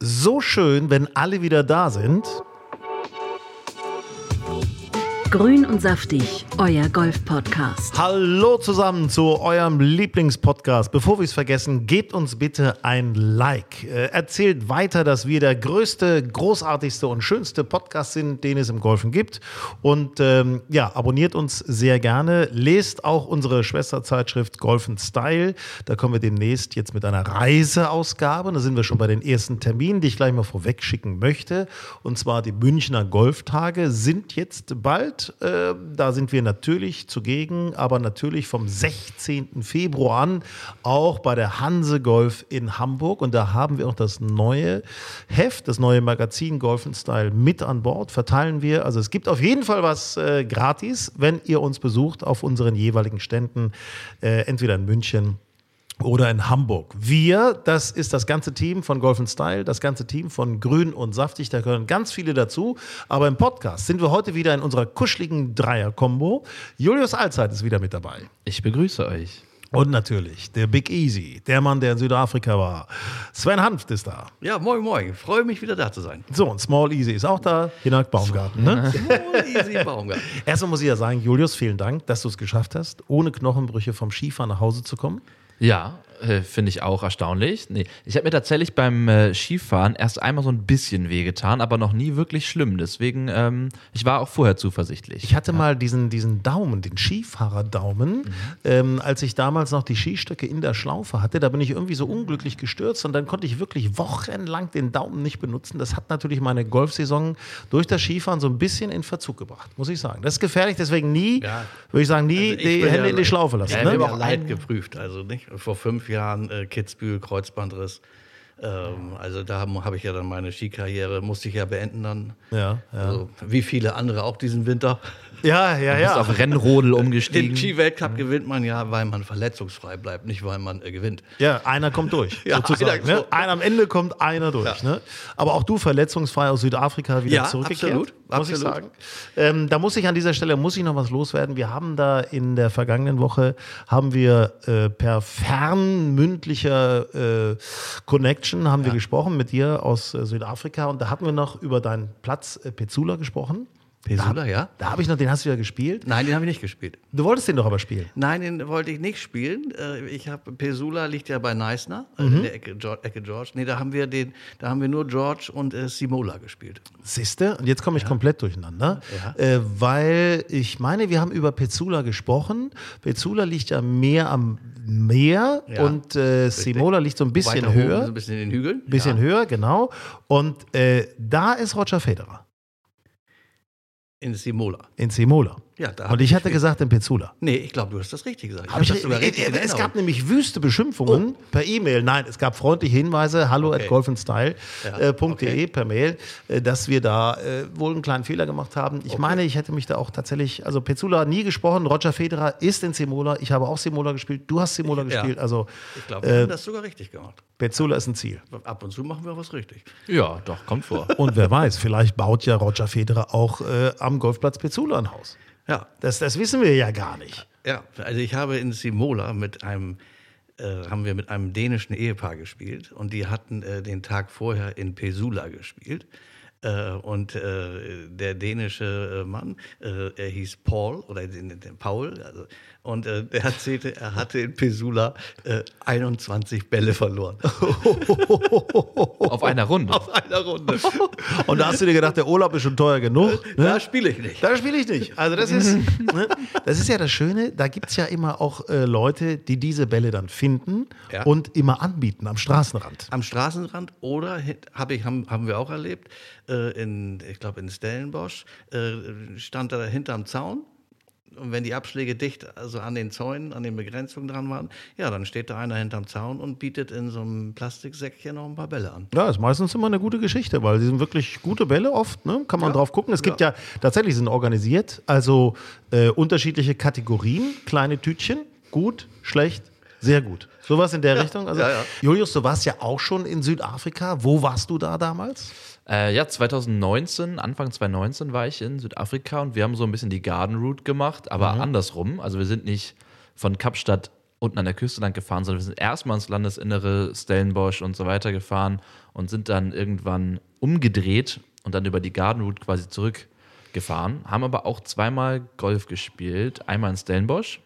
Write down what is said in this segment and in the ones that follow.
So schön, wenn alle wieder da sind. Grün und saftig, euer Golf-Podcast. Hallo zusammen zu eurem Lieblingspodcast. Bevor wir es vergessen, gebt uns bitte ein Like. Äh, erzählt weiter, dass wir der größte, großartigste und schönste Podcast sind, den es im Golfen gibt. Und ähm, ja, abonniert uns sehr gerne. Lest auch unsere Schwesterzeitschrift Golf Style. Da kommen wir demnächst jetzt mit einer Reiseausgabe. Da sind wir schon bei den ersten Terminen, die ich gleich mal vorweg schicken möchte. Und zwar die Münchner Golftage sind jetzt bald. Äh, da sind wir natürlich zugegen, aber natürlich vom 16. Februar an auch bei der Hanse Golf in Hamburg. Und da haben wir auch das neue Heft, das neue Magazin Golf Style mit an Bord. Verteilen wir. Also es gibt auf jeden Fall was äh, gratis, wenn ihr uns besucht auf unseren jeweiligen Ständen, äh, entweder in München oder in Hamburg. Wir, das ist das ganze Team von Golf Style, das ganze Team von Grün und Saftig, da gehören ganz viele dazu. Aber im Podcast sind wir heute wieder in unserer kuscheligen Dreier-Kombo. Julius Allzeit ist wieder mit dabei. Ich begrüße euch. Und natürlich der Big Easy, der Mann, der in Südafrika war. Sven Hanft ist da. Ja, moin, moin. Freue mich wieder da zu sein. So, und Small Easy ist auch da. Hinak Baumgarten. Ne? Small Easy Baumgarten. Erstmal muss ich ja sagen, Julius, vielen Dank, dass du es geschafft hast, ohne Knochenbrüche vom Skifahren nach Hause zu kommen. Ja, äh, finde ich auch erstaunlich. Nee, ich habe mir tatsächlich beim äh, Skifahren erst einmal so ein bisschen wehgetan, aber noch nie wirklich schlimm. Deswegen, ähm, ich war auch vorher zuversichtlich. Ich hatte ja. mal diesen, diesen Daumen, den Skifahrerdaumen, mhm. ähm, als ich damals noch die Skistöcke in der Schlaufe hatte. Da bin ich irgendwie so unglücklich gestürzt und dann konnte ich wirklich wochenlang den Daumen nicht benutzen. Das hat natürlich meine Golfsaison durch das Skifahren so ein bisschen in Verzug gebracht, muss ich sagen. Das ist gefährlich, deswegen nie, ja. würde ich sagen, nie also ich die Hände ja, in die Schlaufe lassen. Ja, ne? Ich habe auch Leid geprüft, also nicht vor fünf Jahren äh, Kitzbühel, Kreuzbandriss. Ähm, also da habe hab ich ja dann meine Skikarriere, musste ich ja beenden dann. Ja, ja. Also, wie viele andere auch diesen Winter. Ja, ja, ja. auf Rennrodel umgestiegen. Den Ski-Weltcup gewinnt man ja, weil man verletzungsfrei bleibt, nicht weil man äh, gewinnt. Ja, einer kommt durch. ja, sozusagen, einer, ne? Ein, am Ende kommt einer durch. Ja. Ne? Aber auch du verletzungsfrei aus Südafrika wieder ja, zurückgekehrt. Absolut, muss absolut. ich sagen. Ähm, da muss ich an dieser Stelle muss ich noch was loswerden. Wir haben da in der vergangenen Woche haben wir äh, per fernmündlicher äh, Connection haben wir gesprochen mit dir aus äh, Südafrika und da hatten wir noch über deinen Platz äh, Petzula gesprochen. Pesula, da, ja. Da habe ich noch, den hast du ja gespielt. Nein, den habe ich nicht gespielt. Du wolltest den doch aber spielen. Nein, den wollte ich nicht spielen. Äh, ich habe Pesula liegt ja bei Neisner äh, mhm. in der Ecke George, Ecke George. Nee, da haben wir den, da haben wir nur George und äh, Simola gespielt. Siehste? Und jetzt komme ich ja. komplett durcheinander, ja. äh, weil ich meine, wir haben über Pezula gesprochen. Pezula liegt ja mehr am Meer ja. und äh, Simola liegt so ein bisschen Weiter höher. Oben, so ein bisschen in den Hügeln. Bisschen höher, genau. Und äh, da ist Roger Federer. In Simola. In Simola. Ja, da Und ich hatte gesagt in Petzula. Nee, ich glaube, du hast das richtig gesagt. Hab ich das sogar richtig es gab nämlich wüste Beschimpfungen oh. per E-Mail. Nein, es gab freundliche Hinweise, hallo okay. at golfandstyle.de ja, äh, okay. per Mail, äh, dass wir da äh, wohl einen kleinen Fehler gemacht haben. Ich okay. meine, ich hätte mich da auch tatsächlich, also Petzula nie gesprochen, Roger Federer ist in Simola, ich habe auch Simola gespielt, du hast Simola ich, gespielt. Ja. Also, ich glaube, wir äh, haben das sogar richtig gemacht. Petzula ist ein Ziel. Ab und zu machen wir was richtig. Ja, doch, kommt vor. Und wer weiß, vielleicht baut ja Roger Federer auch äh, am Golfplatz Petzula ein Haus. Ja. Das, das wissen wir ja gar nicht. Ja, also ich habe in Simola mit einem äh, haben wir mit einem dänischen Ehepaar gespielt und die hatten äh, den Tag vorher in Pesula gespielt. Äh, und äh, der dänische äh, Mann, äh, er hieß Paul oder den, den Paul, also, und äh, der erzählte, er hatte in Pesula 21 Bälle verloren. Auf einer Runde. Auf einer Runde. Und da hast du dir gedacht, der Urlaub ist schon teuer genug. Ne? Da spiele ich nicht. Da spiele ich nicht. Also das ist, ne? das ist ja das Schöne, da gibt es ja immer auch äh, Leute, die diese Bälle dann finden ja. und immer anbieten am Straßenrand. Am Straßenrand oder hab ich, haben, haben wir auch erlebt, äh, in, ich glaube in Stellenbosch, äh, stand er hinterm Zaun Und wenn die Abschläge dicht, also an den Zäunen, an den Begrenzungen dran waren, ja, dann steht da einer hinterm Zaun und bietet in so einem Plastiksäckchen noch ein paar Bälle an. Ja, ist meistens immer eine gute Geschichte, weil sie sind wirklich gute Bälle oft, ne? kann man Ja. drauf gucken. Es gibt ja, tatsächlich sind organisiert, also äh, unterschiedliche Kategorien, kleine Tütchen, gut, schlecht, sehr gut. Sowas in der Richtung. Also, ja, ja. Julius, du warst ja auch schon in Südafrika. Wo warst du da damals? Äh, ja, 2019, Anfang 2019 war ich in Südafrika und wir haben so ein bisschen die Garden Route gemacht, aber andersrum. Also wir sind nicht von Kapstadt unten an der Küste lang gefahren, sondern wir sind erstmal ins Landesinnere, Stellenbosch und so weiter gefahren und sind dann irgendwann umgedreht und dann über die Garden Route quasi zurückgefahren. Haben aber auch zweimal Golf gespielt. Einmal in Stellenbosch.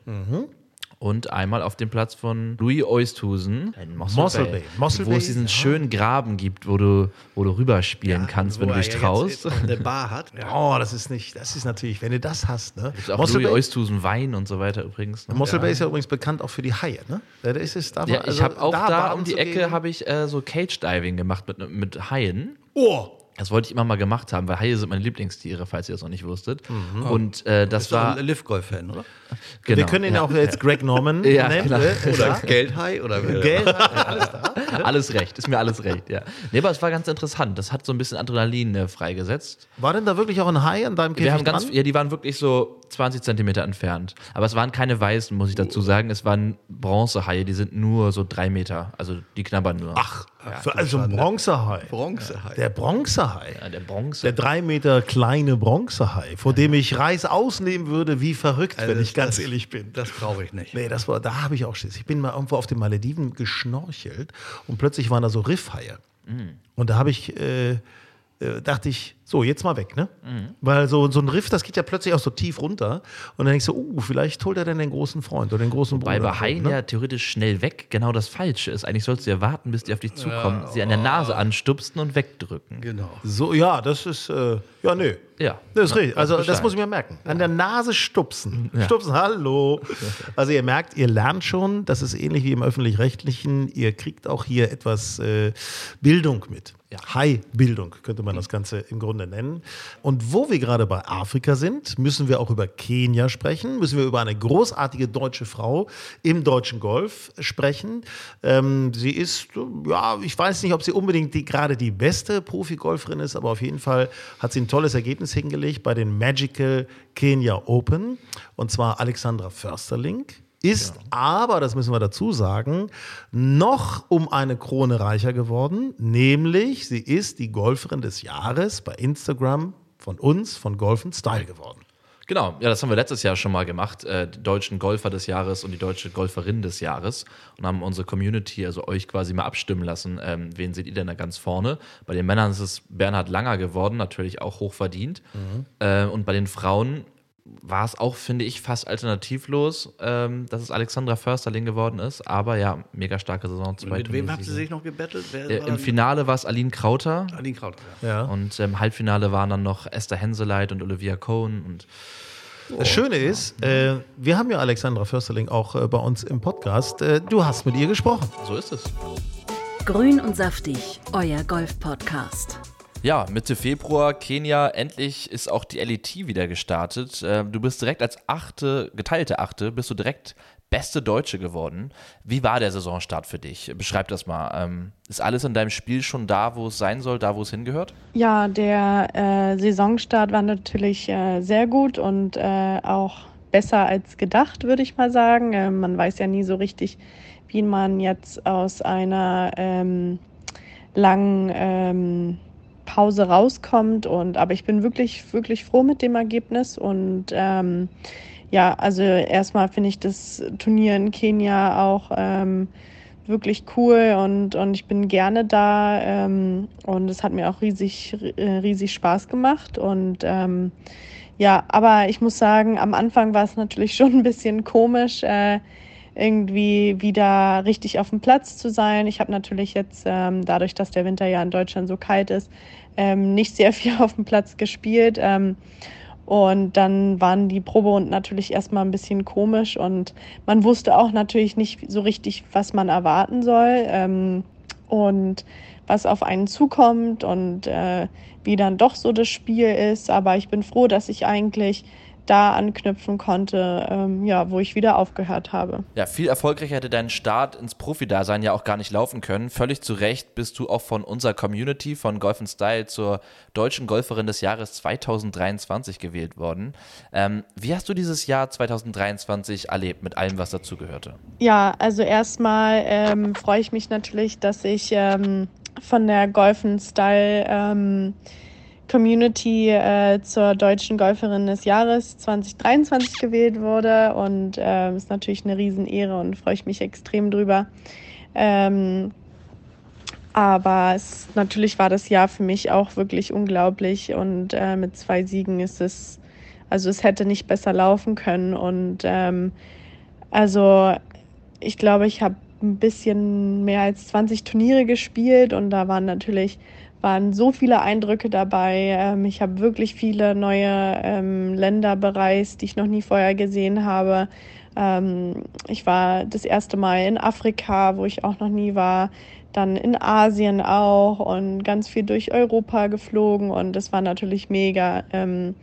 Und einmal auf dem Platz von Louis Oosthuizen in Mossel, Mossel Bay, Bay. Mossel wo es Bay, diesen ja. schönen Graben gibt, wo du, wo du rüberspielen kannst, wenn du dich ja traust. Eine Bar hat. Ja. Oh, das ist nicht, das ist natürlich, wenn du das hast, ne? Gibt's auch Mossel Louis Bay, Wein und so weiter übrigens. Ne? Mossel Bay ist ja übrigens bekannt auch für die Haie, ne? Da ist es, darf Ja, ich also habe auch da, baden um die Ecke habe ich äh, so Cage Diving gemacht mit, mit Haien. Oh, Das wollte ich immer mal gemacht haben, weil Haie sind meine Lieblingstiere, falls ihr das noch nicht wusstet. Und äh, das Bist war ein Liftgolf-Fan, oder? genau, wir können ihn ja. auch jetzt Greg Norman Ja, nennen. klar. ne? Oder. Geldhai oder Gell? alles recht, ist mir alles recht, ja. Nee, aber es war ganz interessant. Das hat so ein bisschen Adrenalin äh, freigesetzt. War denn da wirklich auch ein Hai an deinem Käfig Wir haben ganz, dran? ja, die waren wirklich so 20 Zentimeter entfernt. Aber es waren keine weißen, muss ich dazu sagen. Es waren Bronzehaie, die sind nur so drei Meter. Also die knabbern nur. Ach, für, also ein Bronzehai. Bronzehai. Der Bronzehai. Ja, der Bronze. Der drei Meter kleine Bronzehai, vor dem ich Reis ausnehmen würde, wie verrückt, wenn Also ich ganz das- ehrlich bin. Das brauche ich nicht. Nee, das war, da habe ich auch Schiss. Ich bin mal irgendwo auf den Malediven geschnorchelt und plötzlich waren da so Riffhaie. Und da habe ich, äh, äh, dachte ich, so, jetzt mal weg, ne? Weil so, so ein Riff, das geht ja plötzlich auch so tief runter. Und dann denkst du, uh, vielleicht holt er denn den großen Freund oder den großen Bei Bruder. bei Haien ne? ja theoretisch schnell weg genau das Falsche ist. Eigentlich sollst du ja warten, bis die auf dich zukommen, sie an der Nase anstupsen und wegdrücken. Genau. So, ja, das ist, äh, ja, nö. Ja. Das ist richtig. Also, das Bescheid. muss ich mir merken. An der Nase stupsen. Stupsen, hallo. Also, ihr merkt, ihr lernt schon, das ist ähnlich wie im Öffentlich-Rechtlichen. Ihr kriegt auch hier etwas äh, Bildung mit. High-Bildung könnte man das Ganze im Grunde nennen. Und wo wir gerade bei Afrika sind, müssen wir auch über Kenia sprechen, müssen wir über eine großartige deutsche Frau im deutschen Golf sprechen. Ähm, sie ist, ja, ich weiß nicht, ob sie unbedingt die, gerade die beste Profi-Golferin ist, aber auf jeden Fall hat sie ein tolles Ergebnis hingelegt bei den Magical Kenya Open. Und zwar Alexandra Försterling. Ist aber, das müssen wir dazu sagen, noch um eine Krone reicher geworden, nämlich sie ist die Golferin des Jahres bei Instagram von uns, von Golf Style geworden. Genau, ja, das haben wir letztes Jahr schon mal gemacht, äh, die deutschen Golfer des Jahres und die deutsche Golferin des Jahres und haben unsere Community, also euch quasi mal abstimmen lassen, ähm, wen seht ihr denn da ganz vorne? Bei den Männern ist es Bernhard Langer geworden, natürlich auch hoch verdient äh, und bei den Frauen war es auch, finde ich, fast alternativlos, ähm, dass es Alexandra Försterling geworden ist, aber ja, mega starke Saison. zwei Mit wem habt ihr Turniersiege. sich noch gebettelt? Wer Äh, Im Finale war es Aline Krauter Aline Kraut. Ja. Ja. und im Halbfinale waren dann noch Esther Henseleit und Olivia Cohn und Das Schöne ist, äh, wir haben ja Alexandra Försterling auch äh, bei uns im Podcast. Äh, du hast mit ihr gesprochen. so ist es. Grün und saftig, euer Golf-Podcast. Ja, Mitte Februar, Kenia, endlich ist auch die LET wieder gestartet. Äh, Du bist direkt als achte, geteilte Achte, bist du direkt beste Deutsche geworden. Wie war der Saisonstart für dich? Beschreib das mal. Ähm, Ist alles in deinem Spiel schon da, wo es sein soll, da, wo es hingehört? Ja, der äh, Saisonstart war natürlich äh, sehr gut und äh, auch besser als gedacht, würde ich mal sagen. Äh, man weiß ja nie so richtig, wie man jetzt aus einer ähm, langen ähm, Pause rauskommt. Und aber ich bin wirklich, wirklich froh mit dem Ergebnis und ähm, ja, also erstmal finde ich das Turnier in Kenia auch ähm, wirklich cool und, und ich bin gerne da ähm, und es hat mir auch riesig, äh, riesig Spaß gemacht und ähm, ja, aber ich muss sagen, am Anfang war es natürlich schon ein bisschen komisch, äh, irgendwie wieder richtig auf dem Platz zu sein. Ich habe natürlich jetzt, ähm, dadurch, dass der Winter ja in Deutschland so kalt ist, ähm, nicht sehr viel auf dem Platz gespielt. Ähm, und dann waren die Proberunden natürlich erstmal ein bisschen komisch und man wusste auch natürlich nicht so richtig, was man erwarten soll ähm, und was auf einen zukommt und äh, wie dann doch so das Spiel ist. Aber ich bin froh, dass ich eigentlich da anknüpfen konnte, ähm, ja, wo ich wieder aufgehört habe. Ja, viel erfolgreicher hätte dein Start ins Profi-Dasein ja auch gar nicht laufen können. Völlig zu Recht bist du auch von unserer Community von Golf Style zur deutschen Golferin des Jahres 2023 gewählt worden. Ähm, wie hast du dieses Jahr 2023 erlebt mit allem, was dazugehörte? Ja, also erstmal ähm, freue ich mich natürlich, dass ich ähm, von der Golf Style ähm, Community äh, zur deutschen Golferin des Jahres 2023 gewählt wurde und äh, ist natürlich eine Riesenehre und freue ich mich extrem drüber. Ähm, aber es, natürlich war das Jahr für mich auch wirklich unglaublich und äh, mit zwei Siegen ist es, also es hätte nicht besser laufen können und ähm, also ich glaube, ich habe ein bisschen mehr als 20 Turniere gespielt und da waren natürlich waren so viele Eindrücke dabei. Ähm, ich habe wirklich viele neue ähm, Länder bereist, die ich noch nie vorher gesehen habe. Ähm, ich war das erste Mal in Afrika, wo ich auch noch nie war, dann in Asien auch und ganz viel durch Europa geflogen und das war natürlich mega. Ähm,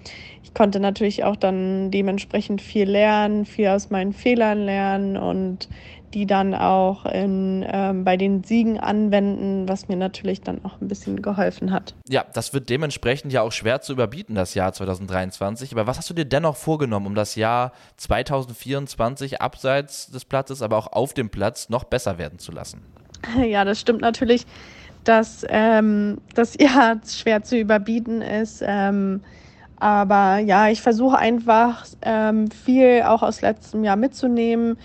ich konnte natürlich auch dann dementsprechend viel lernen, viel aus meinen Fehlern lernen und die dann auch in, ähm, bei den Siegen anwenden, was mir natürlich dann auch ein bisschen geholfen hat. Ja, das wird dementsprechend ja auch schwer zu überbieten, das Jahr 2023. Aber was hast du dir dennoch vorgenommen, um das Jahr 2024 abseits des Platzes, aber auch auf dem Platz noch besser werden zu lassen? Ja, das stimmt natürlich, dass ähm, das Jahr schwer zu überbieten ist. Ähm, aber ja, ich versuche einfach ähm, viel auch aus letztem Jahr mitzunehmen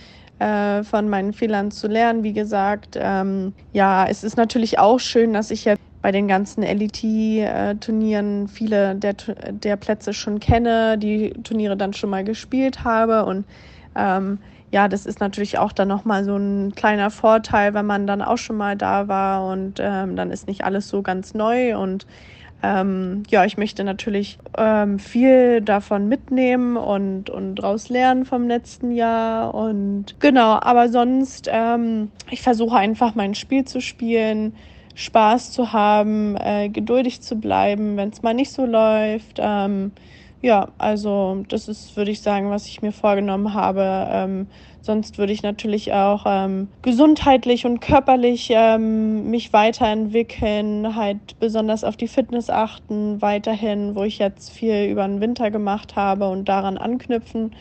äh, von meinen Fehlern zu lernen. Wie gesagt, ähm, ja, es ist natürlich auch schön, dass ich jetzt bei den ganzen LET-Turnieren viele der, der Plätze schon kenne, die Turniere dann schon mal gespielt habe und ähm, ja, das ist natürlich auch dann nochmal so ein kleiner Vorteil, wenn man dann auch schon mal da war und ähm, dann ist nicht alles so ganz neu und ähm, ja, ich möchte natürlich ähm, viel davon mitnehmen und, und daraus lernen vom letzten Jahr. Und genau, aber sonst, ähm, ich versuche einfach mein Spiel zu spielen, Spaß zu haben, äh, geduldig zu bleiben, wenn es mal nicht so läuft. Ähm, ja, also das ist, würde ich sagen, was ich mir vorgenommen habe. Sonst würde ich natürlich auch ähm, gesundheitlich und körperlich ähm, mich weiterentwickeln, halt besonders auf die Fitness achten, weiterhin, wo ich jetzt viel über den Winter gemacht habe und daran anknüpfen.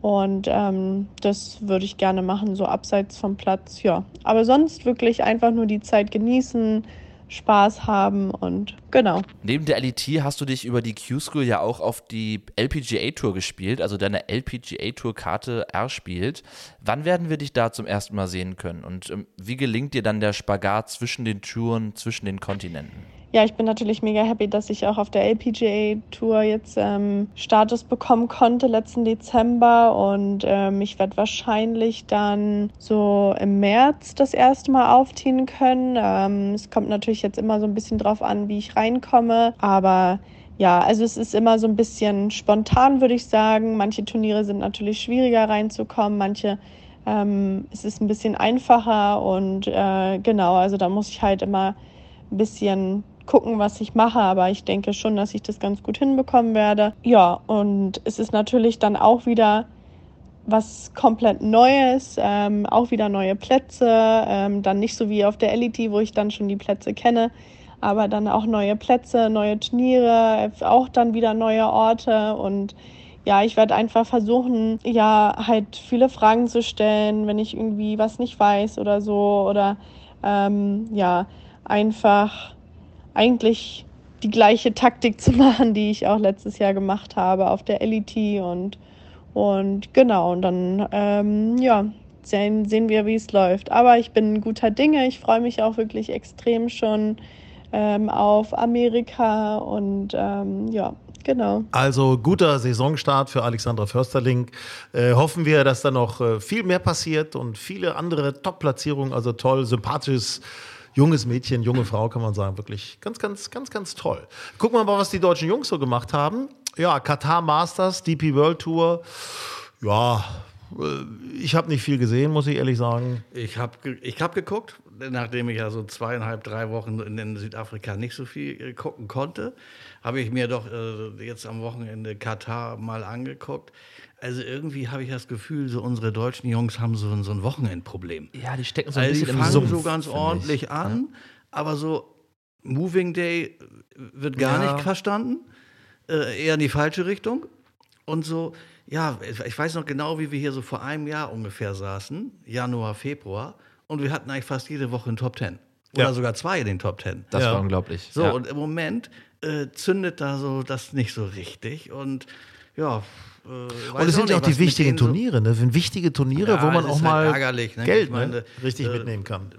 Und ähm, das würde ich gerne machen, so abseits vom Platz, ja. Aber sonst wirklich einfach nur die Zeit genießen, Spaß haben und genau. Neben der LET hast du dich über die Q-School ja auch auf die LPGA Tour gespielt, also deine LPGA Tour Karte R spielt. Wann werden wir dich da zum ersten Mal sehen können und ähm, wie gelingt dir dann der Spagat zwischen den Touren, zwischen den Kontinenten? Ja, ich bin natürlich mega happy, dass ich auch auf der LPGA Tour jetzt ähm, Status bekommen konnte letzten Dezember und ähm, ich werde wahrscheinlich dann so im März das erste Mal aufziehen können. Ähm, es kommt natürlich jetzt immer so ein bisschen drauf an, wie ich reinkomme, aber ja, also es ist immer so ein bisschen spontan, würde ich sagen. Manche Turniere sind natürlich schwieriger reinzukommen, manche ähm, es ist ein bisschen einfacher und äh, genau, also da muss ich halt immer ein bisschen gucken, was ich mache, aber ich denke schon, dass ich das ganz gut hinbekommen werde. Ja, und es ist natürlich dann auch wieder was komplett Neues, ähm, auch wieder neue Plätze, ähm, dann nicht so wie auf der LET, wo ich dann schon die Plätze kenne, aber dann auch neue Plätze, neue Turniere, auch dann wieder neue Orte und ja, ich werde einfach versuchen, ja, halt viele Fragen zu stellen, wenn ich irgendwie was nicht weiß oder so oder ähm, ja, einfach eigentlich die gleiche Taktik zu machen, die ich auch letztes Jahr gemacht habe auf der LET und, und genau, und dann ähm, ja, sehen, sehen wir, wie es läuft. Aber ich bin guter Dinge, ich freue mich auch wirklich extrem schon ähm, auf Amerika und ähm, ja, Genau. Also guter Saisonstart für Alexandra Försterling. Äh, hoffen wir, dass da noch äh, viel mehr passiert und viele andere Top-Platzierungen. Also toll, sympathisches junges Mädchen, junge Frau, kann man sagen. Wirklich ganz, ganz, ganz, ganz toll. Gucken wir mal, was die deutschen Jungs so gemacht haben. Ja, Katar Masters, DP World Tour. Ja, ich habe nicht viel gesehen, muss ich ehrlich sagen. Ich habe ich hab geguckt, nachdem ich ja so zweieinhalb, drei Wochen in, Südafrika nicht so viel äh, gucken konnte, habe ich mir doch äh, jetzt am Wochenende Katar mal angeguckt. Also irgendwie habe ich das Gefühl, so unsere deutschen Jungs haben so, ein- so ein Wochenendproblem. Ja, die stecken so ein Also die bisschen im fangen Sumpf. so ganz ordentlich ich. an, aber so Moving Day wird gar Ja. nicht verstanden, äh, eher in die falsche Richtung. Und so, ja, ich weiß noch genau, wie wir hier so vor einem Jahr ungefähr saßen, Januar, Februar, und wir hatten eigentlich fast jede Woche einen Top Ten. Oder Ja. sogar zwei in den Top Ten. Das Ja. war unglaublich. So, ja. und im Moment äh, zündet da so das nicht so richtig. Und ja, äh, Und es sind ja auch die wichtigen Turniere, ne? Das sind wichtige Turniere, Ja, wo man auch mal halt ärgerlich, ne? Geld Ich meine, ne? richtig äh, mitnehmen kann.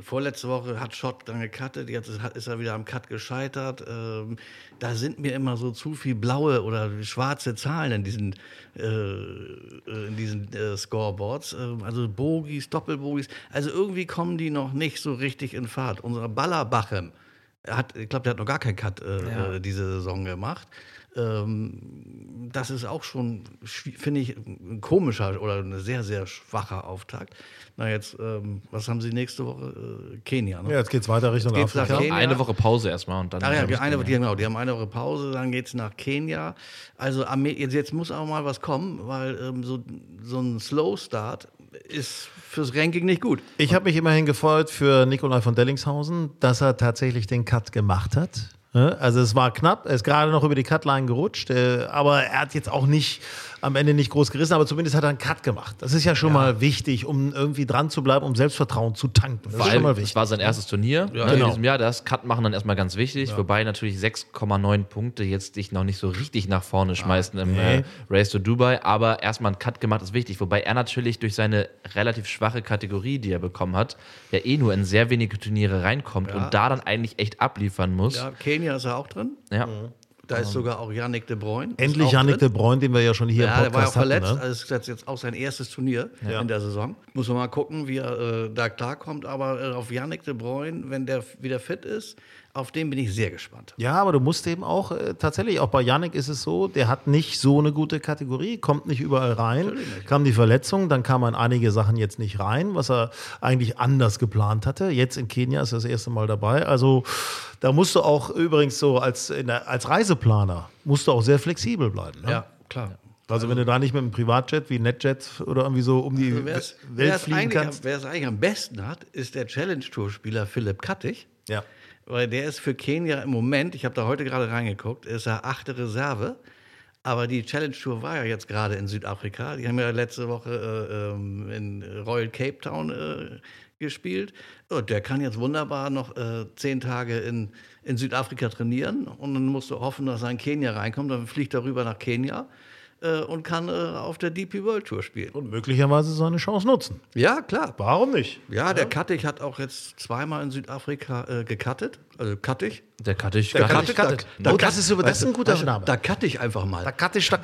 Vorletzte Woche hat Schott dann gecuttet, jetzt ist, er wieder am Cut gescheitert. Ähm, da sind mir immer so zu viel blaue oder schwarze Zahlen in diesen, äh, äh, in diesen äh, Scoreboards. Ähm, also Bogies, Doppelbogies. Also irgendwie kommen die noch nicht so richtig in Fahrt. Unser Ballerbachem, er hat, ich glaube, der hat noch gar keinen Cut äh, äh, diese Saison gemacht. Ähm, das ist auch schon, finde ich, ein komischer oder ein sehr, sehr schwacher Auftakt. Na, jetzt, ähm, was haben Sie nächste Woche? Äh, Kenia, ne? Ja, jetzt geht's weiter Richtung geht's nach Afrika. Kenia. Eine Woche Pause erstmal und dann. Ach ja, ich, eine, die, genau, die haben eine Woche Pause, dann geht es nach Kenia. Also Arme- jetzt, jetzt muss auch mal was kommen, weil ähm, so, so ein Slow Start ist fürs Ranking nicht gut. Ich habe mich immerhin gefreut für Nikolai von Dellingshausen, dass er tatsächlich den Cut gemacht hat. Ne? Also es war knapp, er ist gerade noch über die Cutline gerutscht, äh, aber er hat jetzt auch nicht am Ende nicht groß gerissen, aber zumindest hat er einen Cut gemacht. Das ist ja schon mal wichtig, um irgendwie dran zu bleiben, um Selbstvertrauen zu tanken. Das Vor ist schon allem, mal wichtig. war sein erstes Turnier ne, Genau. in diesem Jahr. Das Cut machen dann erstmal ganz wichtig. Wobei natürlich 6,9 Punkte jetzt dich noch nicht so richtig nach vorne schmeißen im nee. äh, Race to Dubai. Aber erstmal ein Cut gemacht ist wichtig. Wobei er natürlich durch seine relativ schwache Kategorie, die er bekommen hat, ja eh nur in sehr wenige Turniere reinkommt und da dann eigentlich echt abliefern muss. Ja, Kenia ist er auch drin. Ja. Da ist sogar auch Yannick de Bruyne. Endlich Yannick drin. de Bruyne, den wir ja schon hier Ja, im der war ja auch Podcast hatten. verletzt. Ne? Also es ist jetzt auch sein erstes Turnier Ja. in der Saison. Muss man mal gucken, wie er äh, da klarkommt. Aber äh, auf Yannick de Bruyne, wenn der wieder fit ist, auf den bin ich sehr gespannt. Ja, aber du musst eben auch, äh, tatsächlich, auch bei Yannick ist es so, der hat nicht so eine gute Kategorie, kommt nicht überall rein. Kam die Verletzung, dann kam in einige Sachen jetzt nicht rein, was er eigentlich anders geplant hatte. Jetzt in Kenia ist er das erste Mal dabei. Also da musst du auch übrigens so als, der, als Reiseplaner, musst du auch sehr flexibel bleiben. Ne? klar. Also wenn du da nicht mit einem Privatjet wie NetJet oder irgendwie so um die Also wer es- Welt wer es fliegen eigentlich, kannst. wer es eigentlich am besten hat, ist der Challenge-Tour-Spieler Philipp Kattig. Ja. Weil der ist für Kenia im Moment, ich habe da heute gerade reingeguckt, ist er achte Reserve. Aber die Challenge Tour war ja jetzt gerade in Südafrika. Die haben ja letzte Woche äh, ähm, in Royal Cape Town äh, gespielt. Und der kann jetzt wunderbar noch äh, zehn Tage in, in Südafrika trainieren. Und dann musst du hoffen, dass er in Kenia reinkommt. Dann fliegt er rüber nach Kenia äh, und kann äh, auf der DP World Tour spielen. Und möglicherweise seine Chance nutzen. Ja, klar. Warum nicht? Ja, der Kattig hat auch jetzt zweimal in Südafrika äh, gecuttet. Also Kattig. Der Cut ich Der gar Cut nicht. ich cuttet. Da Oh, das ist, über- das ist ein guter weißt Name. Da cutte ich einfach mal. Da ich, da.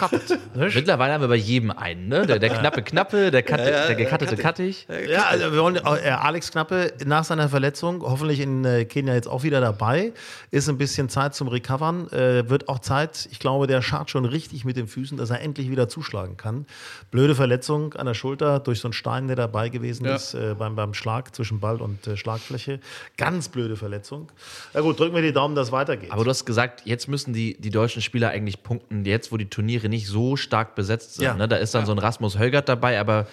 Nicht? Mittlerweile haben wir bei jedem einen, ne? Der, der knappe Knappe, der, Cut, der gekattete Kattig. Ja, also wir wollen, äh, Alex Knappe nach seiner Verletzung, hoffentlich in äh, Kenia jetzt auch wieder dabei, ist ein bisschen Zeit zum Recovern, äh, wird auch Zeit, ich glaube, der schart schon richtig mit den Füßen, dass er endlich wieder zuschlagen kann. Blöde Verletzung an der Schulter durch so einen Stein, der dabei gewesen Ja. ist äh, beim, beim Schlag zwischen Ball und äh, Schlagfläche. Ganz blöde Verletzung. Na gut, drücken wir die Daumen, dass es weitergeht. Aber du hast gesagt, jetzt müssen die, die deutschen Spieler eigentlich punkten, jetzt wo die Turniere nicht so stark besetzt sind. Ja. Ne? Da ist dann so ein Rasmus Högert dabei, aber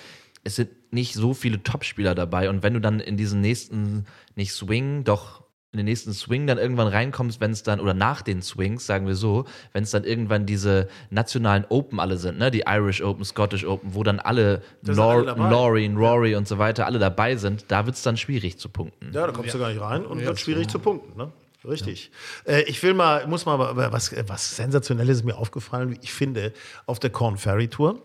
es sind nicht so viele Topspieler dabei. Und wenn du dann in diesen nächsten, nicht Swing, doch in den nächsten Swing dann irgendwann reinkommst, wenn es dann, oder nach den Swings, sagen wir so, wenn es dann irgendwann diese nationalen Open alle sind, ne? die Irish Open, Scottish Open, wo dann alle, Lor alle. Laurie, Rory und so weiter alle dabei sind, da wird es dann schwierig zu punkten. Ja, da kommst du gar nicht rein und wird schwierig zu punkten. Ne? Richtig. Äh, ich will mal, muss mal was, was Sensationelles ist mir aufgefallen, wie ich finde, auf der Corn Ferry Tour.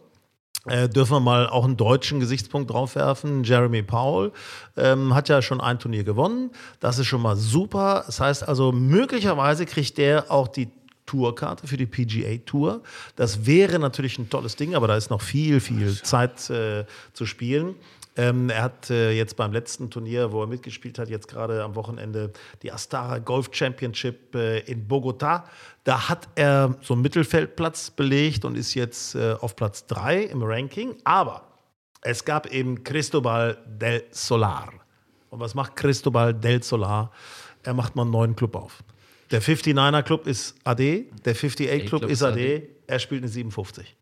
Äh, dürfen wir mal auch einen deutschen Gesichtspunkt draufwerfen. Jeremy Powell ähm, hat ja schon ein Turnier gewonnen. Das ist schon mal super. Das heißt also, möglicherweise kriegt der auch die Tourkarte für die PGA Tour. Das wäre natürlich ein tolles Ding, aber da ist noch viel, viel Zeit äh, zu spielen. Ähm, er hat äh, jetzt beim letzten Turnier, wo er mitgespielt hat, jetzt gerade am Wochenende die Astara Golf Championship äh, in Bogota. Da hat er so einen Mittelfeldplatz belegt und ist jetzt äh, auf Platz 3 im Ranking. Aber Es gab eben Cristobal del Solar. Und was macht Cristobal del Solar? Er macht mal einen neuen Club auf. Der 59er Club ist AD, der 58 Club Club ist ist AD, er spielt eine 57.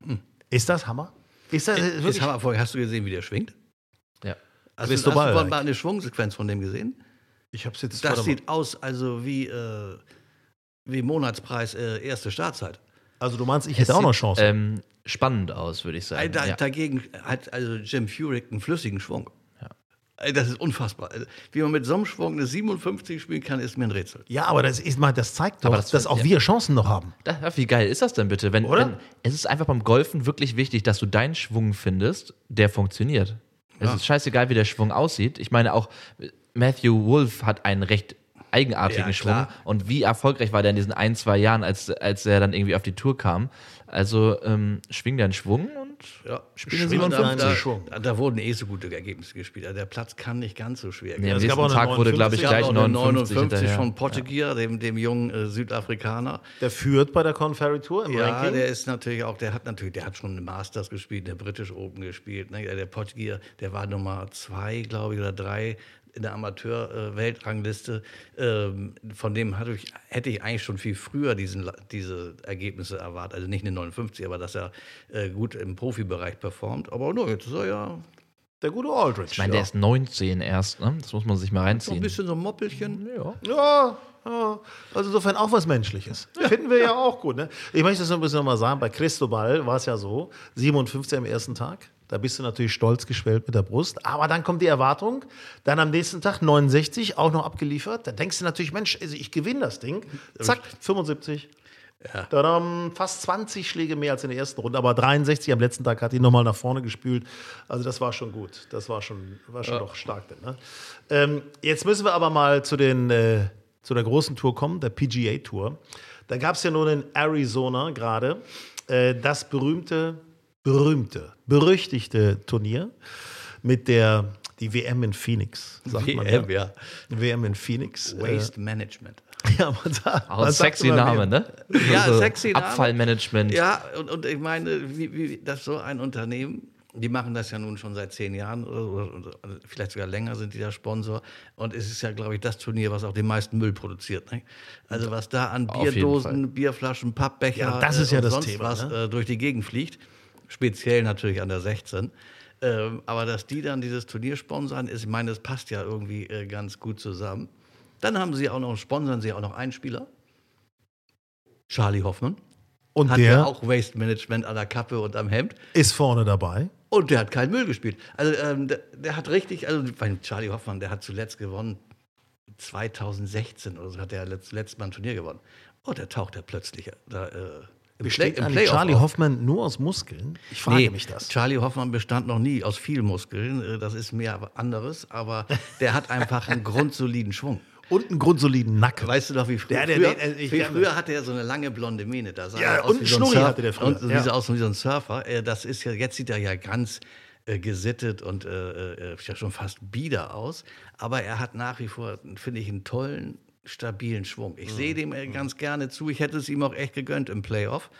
Ist das Hammer? Ist das äh, haben wir vorher, hast du gesehen, wie der schwingt? Hast, Cristobal, du, hast du mal eine Schwungsequenz von dem gesehen? Ich hab's jetzt Das sieht aus, also wie, äh, wie Monatspreis äh, erste Startzeit. Also du meinst, ich Es hätte auch noch sieht, Chancen. Ähm, spannend aus, würde ich sagen. Da, ja. Dagegen hat also Jim Furyk einen flüssigen Schwung. Das ist unfassbar. Also, Wie man mit so einem Schwung eine 57 spielen kann, ist mir ein Rätsel. ja, aber das ist mal, das zeigt doch, das dass wird- auch ja. wir Chancen noch haben. Da, ja, wie geil ist das denn bitte? Wenn, Oder? wenn, es ist einfach beim Golfen wirklich wichtig, dass du deinen Schwung findest, der funktioniert. Es ist scheißegal, wie der Schwung aussieht. Ich meine auch, Matthew Wolf hat einen recht eigenartigen Ja, Schwung. Und wie erfolgreich war der in diesen ein, zwei Jahren, als, als er dann irgendwie auf die Tour kam. Also ähm, schwing deinen Schwung Ja, spiele Schwung 57. deinen da, Schwung. da, wurden eh so gute Ergebnisse gespielt. Also der Platz kann nicht ganz so schwer gehen. am es gab nächsten Tag wurde, glaube ich, 59. Gleich auch eine 59, 59 hinterher. von Pottegier, dem, dem jungen äh, Südafrikaner. Der führt bei der Conferry Tour im Ja, Ranking. der ist natürlich auch, der hat natürlich, der hat schon eine Masters gespielt, der British Open gespielt. Ne? Der Pottegier, der war Nummer zwei, glaube ich, oder drei in der Amateur-Weltrangliste. Ähm, von dem hatte ich, hätte ich eigentlich schon viel früher diesen, diese Ergebnisse erwartet. Also nicht eine 59, aber dass er äh, gut im Profibereich performt. Aber nur, jetzt ist er ja der gute Aldrich. Ich meine, ja. der ist 19 erst, ne? Das muss man sich mal so ein reinziehen. bisschen so ein Moppelchen. Ja. Ja, ja, also insofern auch was Menschliches. Finden wir ja auch gut. Ne? Ich möchte das noch ein bisschen nochmal sagen. Bei Cristobal war es ja so, 57 am ersten Tag. Da bist du natürlich stolz geschwellt mit der Brust. Aber dann kommt die Erwartung. Dann am nächsten Tag 69, auch noch abgeliefert. Da denkst du natürlich, Mensch, also ich gewinne das Ding. Zack, 75. Tadam, fast 20 Schläge mehr als in der ersten Runde, aber 63 am letzten Tag hat ihn nochmal nach vorne gespült. Also das war schon gut. Das war schon, war schon doch stark. Denn, ne? ähm, jetzt müssen wir aber mal zu, den, äh, zu der großen Tour kommen, der PGA Tour. Da gab es ja nun in Arizona gerade äh, das berühmte, berühmte, berüchtigte Turnier mit der die WM in Phoenix, sagt man ja. WM, ja. WM in Phoenix. Waste Management. Äh, ja, man sagt, Auch ein sexy Name, WM. ne? Ja, So sexy Name. Abfallmanagement. Ja, und, und ich meine, wie, wie das so ein Unternehmen, die machen das ja nun schon seit zehn Jahren oder, oder, oder vielleicht sogar länger sind die da Sponsor. Und es ist ja, glaube ich, das Turnier, was auch den meisten Müll produziert. Ne? Also was da an Bierdosen. Bierflaschen, Pappbecher Ja, das ist ja das sonst Thema, was ne? äh, durch die Gegend fliegt, speziell natürlich an der 16. Ähm, aber dass die dann dieses Turnier sponsern, ist, ich meine, das passt ja irgendwie äh, ganz gut zusammen. Dann haben sie auch noch, sponsern sie auch noch einen Spieler. Charlie Hoffmann. Und Hat der ja auch Waste Management an der Kappe und am Hemd. ist vorne dabei. Und der hat keinen Müll gespielt. Also ähm, der, der hat richtig, also Charlie Hoffmann, der hat zuletzt gewonnen, 2016 oder so hat er letzt, letztes Mal ein Turnier gewonnen. Oh, der taucht er plötzlich da, äh, Besteht Play- Playoff Charlie. Hoffmann nur aus Muskeln? Ich frage Nee, mich das. Charlie Hoffmann bestand noch nie aus viel Muskeln. äh, Das ist mehr anderes, aber der hat einfach einen grundsoliden Schwung. Und einen grundsoliden Nacken. Weißt du doch, wie früher? Der- der- früher, der- ich kann- früher hatte er so eine lange blonde Mähne. Da sah Ja, er aus und wie so ein Surfer. hatte der früher, Und so ja. aus wie so ein Surfer. Äh, Das ist ja, jetzt sieht er ja ganz äh, gesittet und äh, äh, schon fast bieder aus. Aber er hat nach wie vor, finde ich, einen tollen, stabilen Schwung. Ich sehe dem äh, ganz gerne zu. Ich hätte es ihm auch echt gegönnt im Playoff.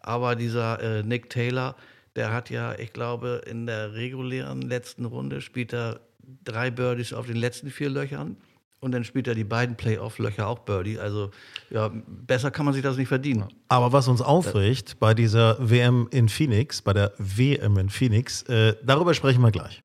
Aber dieser äh, Nick Taylor, der hat ja, ich glaube, in der regulären letzten Runde spielt er drei Birdies auf den letzten vier Löchern. Und dann spielt er die beiden Playoff-Löcher auch Birdie. Also ja, besser kann man sich das nicht verdienen. Aber was uns aufregt bei dieser WM in Phoenix, bei der WM in Phoenix, äh, darüber sprechen wir gleich.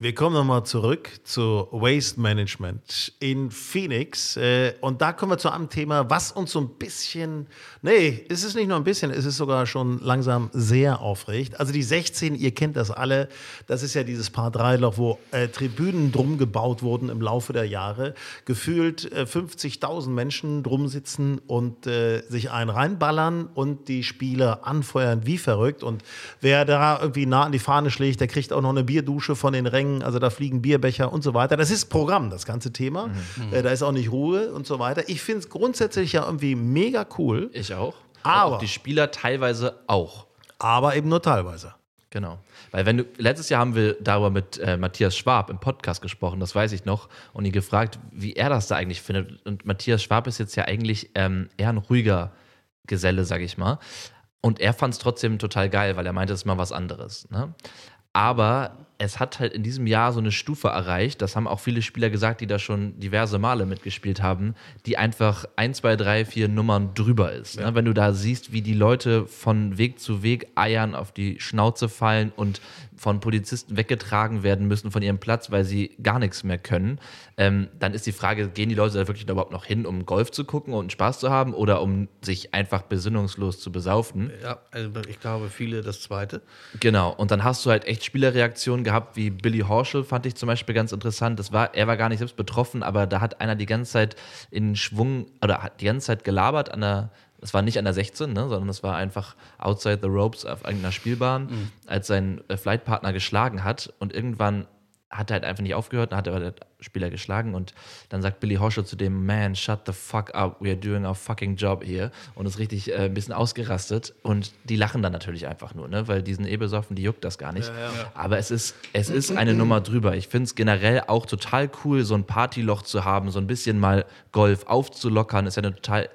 Wir kommen nochmal zurück zu Waste Management in Phoenix. Äh, und da kommen wir zu einem Thema, was uns so ein bisschen, nee, es ist nicht nur ein bisschen, es ist sogar schon langsam sehr aufregt. Also die 16, ihr kennt das alle, das ist ja dieses Paar 3 Loch, wo äh, Tribünen drum gebaut wurden im Laufe der Jahre. Gefühlt äh, 50.000 Menschen drum sitzen und äh, sich einen reinballern und die Spieler anfeuern wie verrückt. Und wer da irgendwie nah an die Fahne schlägt, der kriegt auch noch eine Bierdusche von den Rängen also da fliegen Bierbecher und so weiter. Das ist Programm, das ganze Thema. Mhm. Äh, da ist auch nicht Ruhe und so weiter. Ich finde es grundsätzlich ja irgendwie mega cool. Ich auch. Aber auch die Spieler teilweise auch. Aber eben nur teilweise. Genau. Weil wenn du, letztes Jahr haben wir darüber mit äh, Matthias Schwab im Podcast gesprochen, das weiß ich noch, und ihn gefragt, wie er das da eigentlich findet. Und Matthias Schwab ist jetzt ja eigentlich ähm, eher ein ruhiger Geselle, sag ich mal. Und er fand es trotzdem total geil, weil er meinte, es ist mal was anderes. Ne? Aber es hat halt in diesem Jahr so eine Stufe erreicht, das haben auch viele Spieler gesagt, die da schon diverse Male mitgespielt haben, die einfach ein, zwei, drei, vier Nummern drüber ist. Ne? Ja. Ne? Wenn du da siehst, wie die Leute von Weg zu Weg eiern, auf die Schnauze fallen und von Polizisten weggetragen werden müssen von ihrem Platz, weil sie gar nichts mehr können, ähm, dann ist die Frage, gehen die Leute da wirklich überhaupt noch hin, um Golf zu gucken und Spaß zu haben oder um sich einfach besinnungslos zu besaufen? Ja, also ich glaube, viele das Zweite. Genau, und dann hast du halt echt Spielerreaktionen gehabt, wie Billy Horschel, fand ich zum Beispiel ganz interessant. Das war, er war gar nicht selbst betroffen, aber da hat einer die ganze Zeit in Schwung oder hat die ganze Zeit gelabert an der es war nicht an der 16, ne, sondern es war einfach outside the ropes auf irgendeiner Spielbahn, mhm. als sein äh, Flightpartner geschlagen hat und irgendwann hat er halt einfach nicht aufgehört, dann hat er der Spieler geschlagen und dann sagt Billy Horschel zu dem, man, shut the fuck up, we are doing our fucking job here und ist richtig äh, ein bisschen ausgerastet und die lachen dann natürlich einfach nur, ne, weil diesen Ebesoffen, die juckt das gar nicht. Ja, ja. Aber es ist, es ist eine Nummer drüber. Ich finde es generell auch total cool, so ein Partyloch zu haben, so ein bisschen mal Golf aufzulockern, ist ja eine total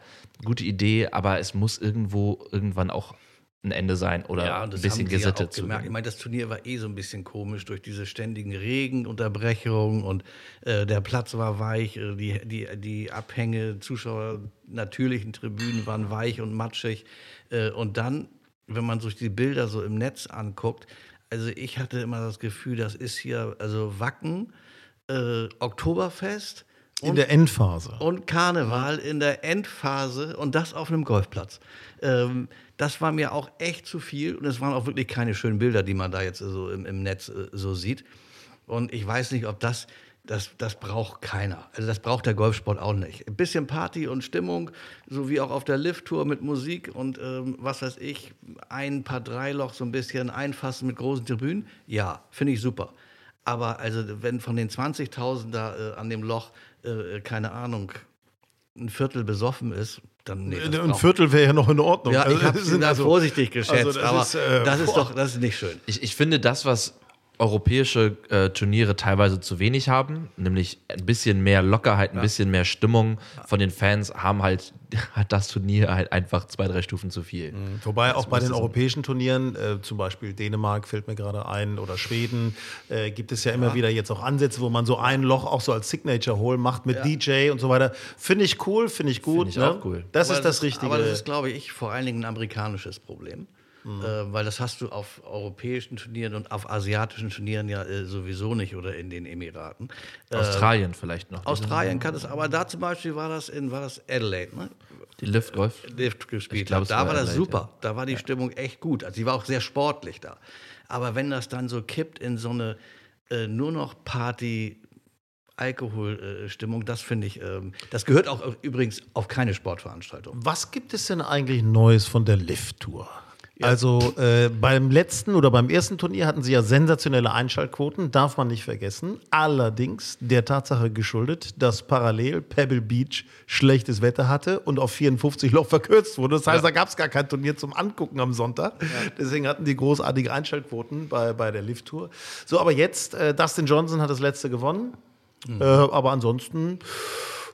gute Idee, aber es muss irgendwo irgendwann auch ein Ende sein oder ja, ein bisschen gesittet zu Ich meine, das Turnier war eh so ein bisschen komisch durch diese ständigen Regenunterbrechungen und äh, der Platz war weich, äh, die, die, die Abhänge, Zuschauer, natürlichen Tribünen waren weich und matschig. Äh, und dann, wenn man sich die Bilder so im Netz anguckt, also ich hatte immer das Gefühl, das ist hier, also Wacken, äh, Oktoberfest. In der Endphase. Und Karneval in der Endphase und das auf einem Golfplatz. Ähm, das war mir auch echt zu viel und es waren auch wirklich keine schönen Bilder, die man da jetzt so im, im Netz äh, so sieht. Und ich weiß nicht, ob das, das, das braucht keiner. Also das braucht der Golfsport auch nicht. Ein bisschen Party und Stimmung, so wie auch auf der Lift-Tour mit Musik und ähm, was weiß ich, ein paar Dreiloch so ein bisschen einfassen mit großen Tribünen. Ja, finde ich super. Aber also wenn von den 20.000 da äh, an dem Loch, äh, keine Ahnung, ein Viertel besoffen ist, dann nee, Ein Viertel wäre ja noch in Ordnung. Ja, ich habe es also, vorsichtig geschätzt, also aber ist, äh, das ist doch das ist nicht schön. Ich, ich finde das, was europäische äh, Turniere teilweise zu wenig haben, nämlich ein bisschen mehr Lockerheit, ein ja. bisschen mehr Stimmung von den Fans, haben halt hat das Turnier halt einfach zwei, drei Stufen zu viel. Mhm. Wobei das auch bei den europäischen Turnieren, äh, zum Beispiel Dänemark fällt mir gerade ein oder Schweden, äh, gibt es ja immer ja. wieder jetzt auch Ansätze, wo man so ein Loch auch so als Signature-Hole macht mit ja. DJ und so weiter. Finde ich cool, finde ich gut. Finde ich ne? auch cool. Das aber ist das Richtige. Aber das ist, glaube ich, vor allen Dingen ein amerikanisches Problem. Mhm. Äh, weil das hast du auf europäischen Turnieren und auf asiatischen Turnieren ja äh, sowieso nicht oder in den Emiraten. Äh, Australien vielleicht noch. Australien kann es, aber da zum Beispiel war das in war das Adelaide, ne? Die Lift Golf. Lift gespielt. Ich glaub, da war, war das super. Ja. Da war die ja. Stimmung echt gut. Also sie war auch sehr sportlich da. Aber wenn das dann so kippt in so eine äh, nur noch Party, Alkoholstimmung, das finde ich, ähm, das gehört auch übrigens auf keine Sportveranstaltung. Was gibt es denn eigentlich Neues von der Lift-Tour? Also äh, beim letzten oder beim ersten Turnier hatten sie ja sensationelle Einschaltquoten, darf man nicht vergessen. Allerdings der Tatsache geschuldet, dass parallel Pebble Beach schlechtes Wetter hatte und auf 54 Loch verkürzt wurde. Das heißt, ja. da gab es gar kein Turnier zum Angucken am Sonntag. Ja. Deswegen hatten die großartige Einschaltquoten bei, bei der Lift-Tour. So, aber jetzt, äh, Dustin Johnson hat das letzte gewonnen. Mhm. Äh, aber ansonsten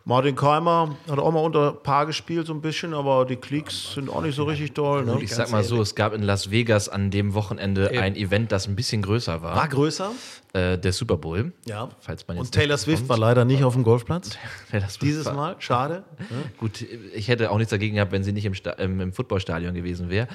Martin Keimer hat auch mal unter Paar gespielt, so ein bisschen, aber die Klicks sind auch nicht so richtig doll. Ne? Ich sag mal so, es gab in Las Vegas an dem Wochenende Eben. ein Event, das ein bisschen größer war. War größer? Äh, der Super Bowl. Ja. Falls man jetzt Und Taylor Swift kommt. war leider nicht auf dem Golfplatz. Dieses Mal, schade. Ja. Gut, ich hätte auch nichts dagegen gehabt, wenn sie nicht im, im, im Footballstadion gewesen wäre.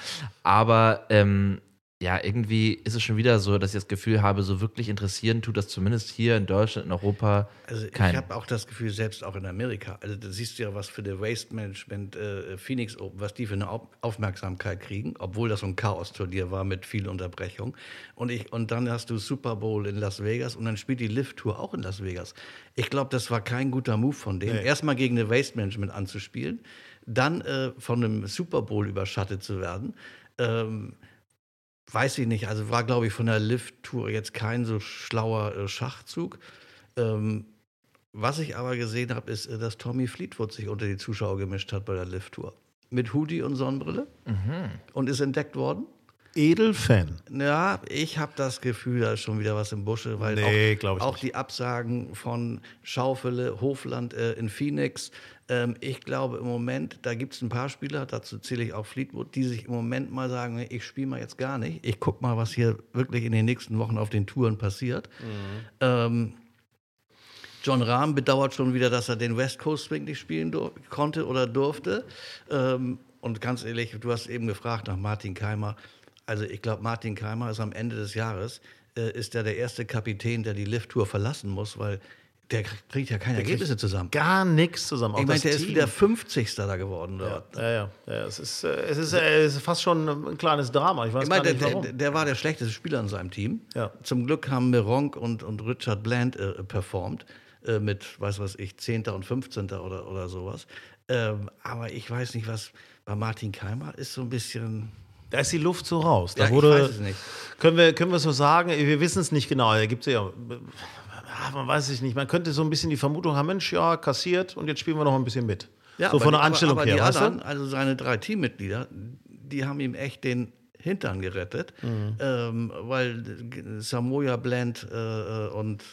Aber ähm, ja, irgendwie ist es schon wieder so, dass ich das Gefühl habe, so wirklich interessieren tut das zumindest hier in Deutschland, in Europa Also ich habe auch das Gefühl, selbst auch in Amerika, also da siehst du ja, was für der Waste Management äh, Phoenix Open, was die für eine Au Aufmerksamkeit kriegen, obwohl das so ein Chaos-Turnier war mit viel Unterbrechung. Und, ich, und dann hast du Super Bowl in Las Vegas und dann spielt die Lift-Tour auch in Las Vegas. Ich glaube, das war kein guter Move von denen, erstmal gegen eine Waste Management anzuspielen, dann äh, von einem Super Bowl überschattet zu werden. Ähm, weiß ich nicht, also war, glaube ich, von der Lift-Tour jetzt kein so schlauer äh, Schachzug. Ähm, was ich aber gesehen habe, ist, äh, dass Tommy Fleetwood sich unter die Zuschauer gemischt hat bei der Lift-Tour. Mit Hoodie und Sonnenbrille und ist entdeckt worden. Edelfan. Ja, ich habe das Gefühl, da ist schon wieder was im Busche, weil Nee, auch, auch die Absagen von Schaufele, Hofland äh, in Phoenix. Ähm, ich glaube im Moment, da gibt es ein paar Spieler, dazu zähle ich auch Fleetwood, die sich im Moment mal sagen, nee, ich spiele mal jetzt gar nicht. Ich gucke mal, was hier wirklich in den nächsten Wochen auf den Touren passiert. Ähm, John Rahm bedauert schon wieder, dass er den West Coast Swing nicht spielen konnte oder durfte. Ähm, und ganz ehrlich, du hast eben gefragt nach Martin Keimer. Also ich glaube, Martin Keimer ist am Ende des Jahres, äh, ist er der erste Kapitän, der die Lift-Tour verlassen muss, weil der kriegt ja keine Ergebnisse zusammen. Gar nichts zusammen. Auch Ich meine, der ist Team. wieder 50. da geworden dort. Ja, ja, ja. Es ist, äh, es ist, äh, es ist fast schon ein kleines Drama. Ich weiß Ich meine, gar der, nicht warum. der, der war der schlechteste Spieler in seinem Team. Ja. Zum Glück haben Meronk und, und Richard Bland äh, performt äh, mit, weiß was ich, 10. und 15. oder, oder sowas. Ähm, aber ich weiß nicht, was bei Martin Keimer ist so ein bisschen. da ist die Luft so raus. Da Ja, ich wurde, weiß es nicht. Können wir, können wir so sagen, wir wissen es nicht genau. Da gibt es ja, ah, man weiß es nicht. Man könnte so ein bisschen die Vermutung haben, Mensch, ja, kassiert und jetzt spielen wir noch ein bisschen mit. so aber von der die- Anstellung aber, aber her, weißt anderen, du? also seine drei Teammitglieder, die haben ihm echt den Hintern gerettet, Mhm. ähm, weil Samoya Bland äh, und,